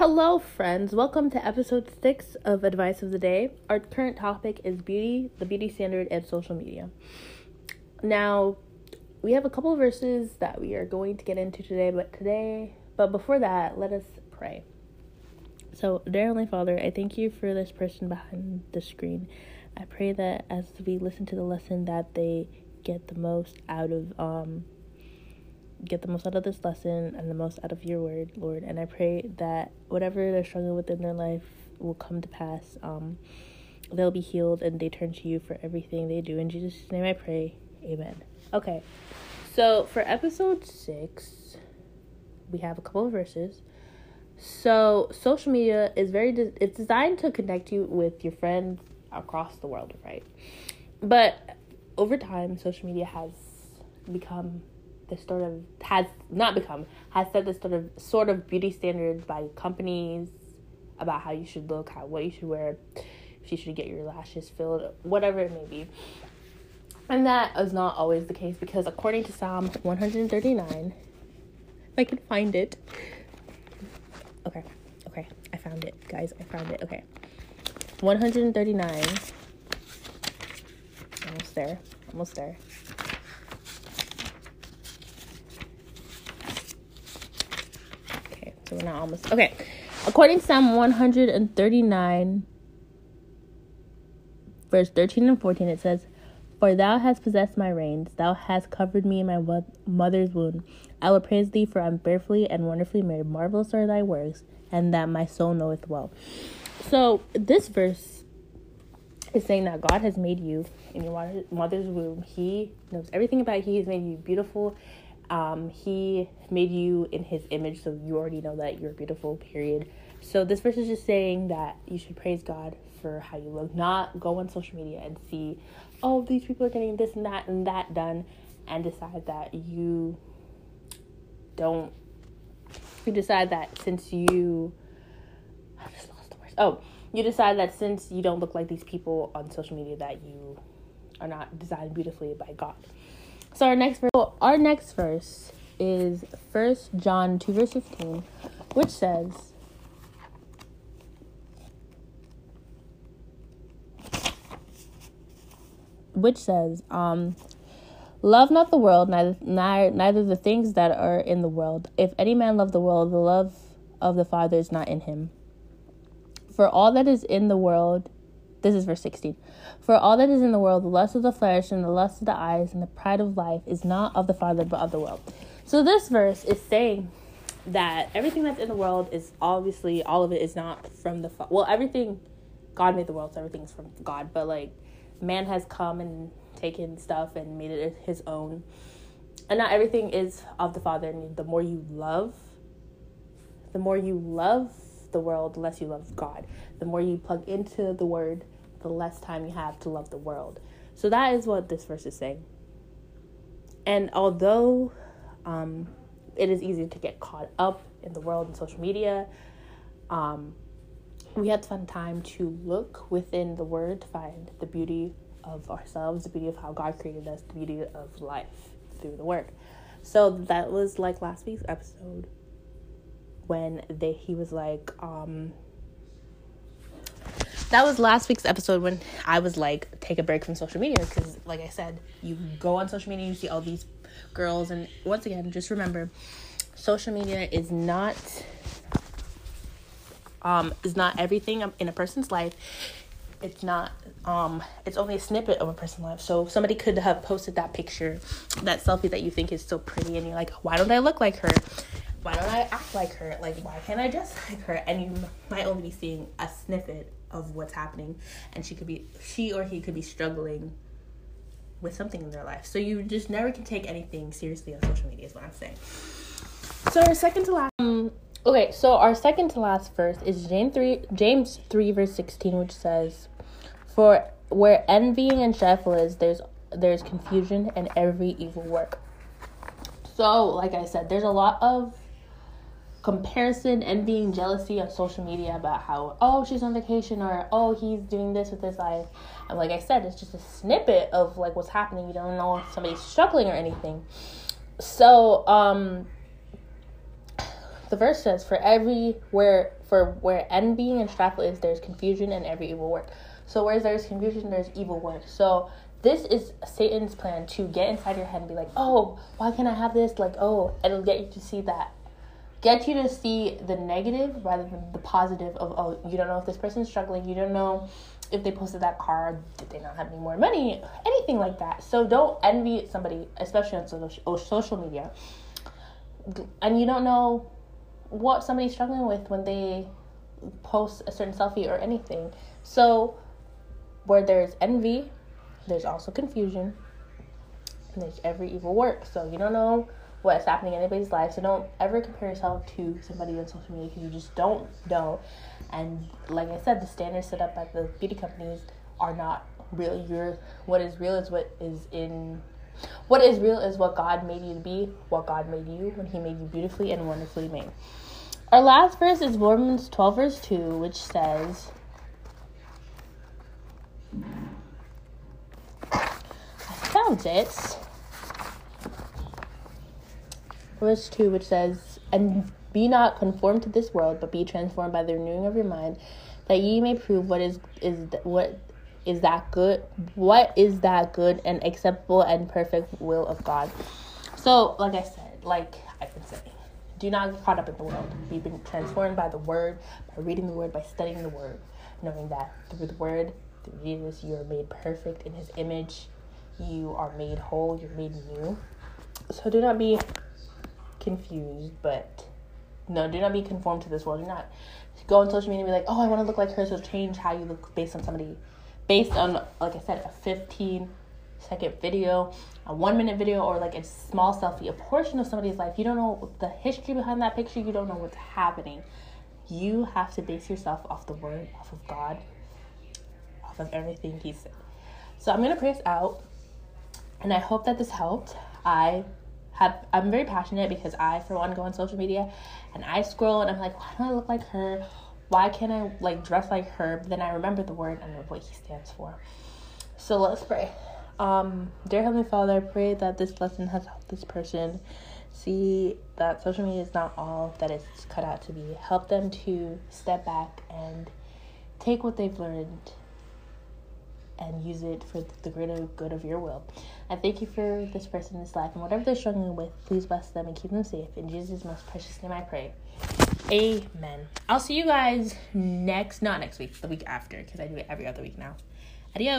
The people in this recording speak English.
Hello, friends. Welcome to episode six of Advice of the Day. Our current topic is beauty, the beauty standard, and social media. Now, we have a couple verses that we are going to get into today, but today, but before that, let us pray. So, dear Heavenly Father, I thank you for this person behind the screen. I pray that as we listen to the lesson, that they get the most out of um get the most out of this lesson and the most out of your word, Lord. And I pray that whatever they're struggling with in their life will come to pass. Um, they'll be healed and they turn to you for everything they do. In Jesus' name I pray. Amen. Okay. So for episode six, we have a couple of verses. So social media is very de- it's designed to connect you with your friends across the world, right? But over time, social media has become this sort of has not become has set this sort of sort of beauty standards by companies about how you should look, how what you should wear, if you should get your lashes filled, whatever it may be. And that is not always the case because according to Psalm 139, if I can find it. Okay, okay, I found it, guys. I found it. Okay. 139. Almost there. Almost there. Okay, so we're not almost. Okay. According to Psalm 139, verse 13 and 14, it says, For thou hast possessed my reins, thou hast covered me in my mother's womb. I will praise thee, for I am fearfully and wonderfully made. Marvelous are thy works, and that my soul knoweth well. So, this verse is saying that God has made you in your mother's womb. He knows everything about you. He has made you beautiful um, he made you in his image, so you already know that you're beautiful, period. So this verse is just saying that you should praise God for how you look, not go on social media and see, oh, these people are getting this and that and that done, and decide that you don't. You decide that since you. I just lost the words. Oh, you decide that since you don't look like these people on social media, that you are not designed beautifully by God. So our next verse, our next verse is First John two verse fifteen, which says. Which says, um, Love not the world, neither, neither neither the things that are in the world. If any man love the world, the love of the Father is not in him. For all that is in the world, this is verse 16. For all that is in the world, the lust of the flesh and the lust of the eyes and the pride of life is not of the Father but of the world. So this verse is saying that everything that's in the world is obviously all of it is not from the well everything God made the world so everything's from God but like man has come and taken stuff and made it his own and not everything is of the Father and the more you love the more you love the world the less you love God the more you plug into the word the less time you have to love the world. So that is what this verse is saying. And although um, it is easy to get caught up in the world and social media, um, we have to find time to look within the word to find the beauty of ourselves, the beauty of how God created us, the beauty of life through the word. So that was like last week's episode when they he was like, um, that was last week's episode when I was like, take a break from social media because, like I said, you go on social media, you see all these girls, and once again, just remember, social media is not um is not everything in a person's life. It's not um it's only a snippet of a person's life. So somebody could have posted that picture, that selfie that you think is so pretty, and you're like, why don't I look like her? Why don't I act like her? Like, why can't I dress like her? And you might only be seeing a snippet of what's happening and she could be she or he could be struggling with something in their life. So you just never can take anything seriously on social media is what I'm saying. So our second to last um, okay, so our second to last verse is James 3 James 3 verse 16 which says for where envying and strife is there's there's confusion and every evil work. So, like I said, there's a lot of comparison, envying, jealousy on social media about how, oh, she's on vacation or, oh, he's doing this with his life. And like I said, it's just a snippet of like what's happening. You don't know if somebody's struggling or anything. So, um, the verse says, "For every where for where envy and strife is, there's confusion and every evil work." So where there's confusion, there's evil work. So this is Satan's plan to get inside your head and be like, "Oh, why can't I have this?" Like, "Oh," it'll get you to see that get you to see the negative rather than the positive of oh you don't know if this person's struggling you don't know if they posted that car did they not have any more money anything like that. So don't envy somebody especially on social, oh, social media. And you don't know what somebody's struggling with when they post a certain selfie or anything. So where there's envy there's also confusion and there's every evil work. So you don't know what's happening in anybody's life. So don't ever compare yourself to somebody on social media because you just don't know. And like I said, the standards set up by the beauty companies are not real. Your what is real is what is in. What is real is what God made you to be, what God made you when He made you beautifully and wonderfully made. Our last verse is Romans 12, verse 2, which says, I found it verse 2, which says, And be not conformed to this world, but be transformed by the renewing of your mind, that ye may prove what is is what is that good what is that good and acceptable and perfect will of God. So, like I said, like I've been saying, do not get caught up in the world. Be been transformed by the word, by reading the word, by studying the word, knowing that through the word, through Jesus, you are made perfect in his image. You are made whole, you're made new. So do not be confused, but no, do not be conformed to this world. Do not go on social media and be like, oh, I want to look like her, so change how you look based on somebody, based on, like I said, a 15 second video, a one minute video, or like a small selfie, a portion of somebody's life. You don't know the history behind that picture, you don't know what's happening. You have to base yourself off the word, off of God, off of everything He said. So I'm going to pray us out, and I hope that this helped. I have I'm very passionate because I for one go on social media and I scroll and I'm like, why don't I look like her? Why can't I like dress like her? But then I remember the word and what he stands for. So let's pray. Um, dear Heavenly Father, I pray that this lesson has helped this person see that social media is not all that it's cut out to be. Help them to step back and take what they've learned and use it for the greater good of your will. I thank you for this person this life and whatever they're struggling with, please bless them and keep them safe. In Jesus' most precious name I pray. Amen. I'll see you guys next, not next week, the week after, because I do it every other week now. Adios.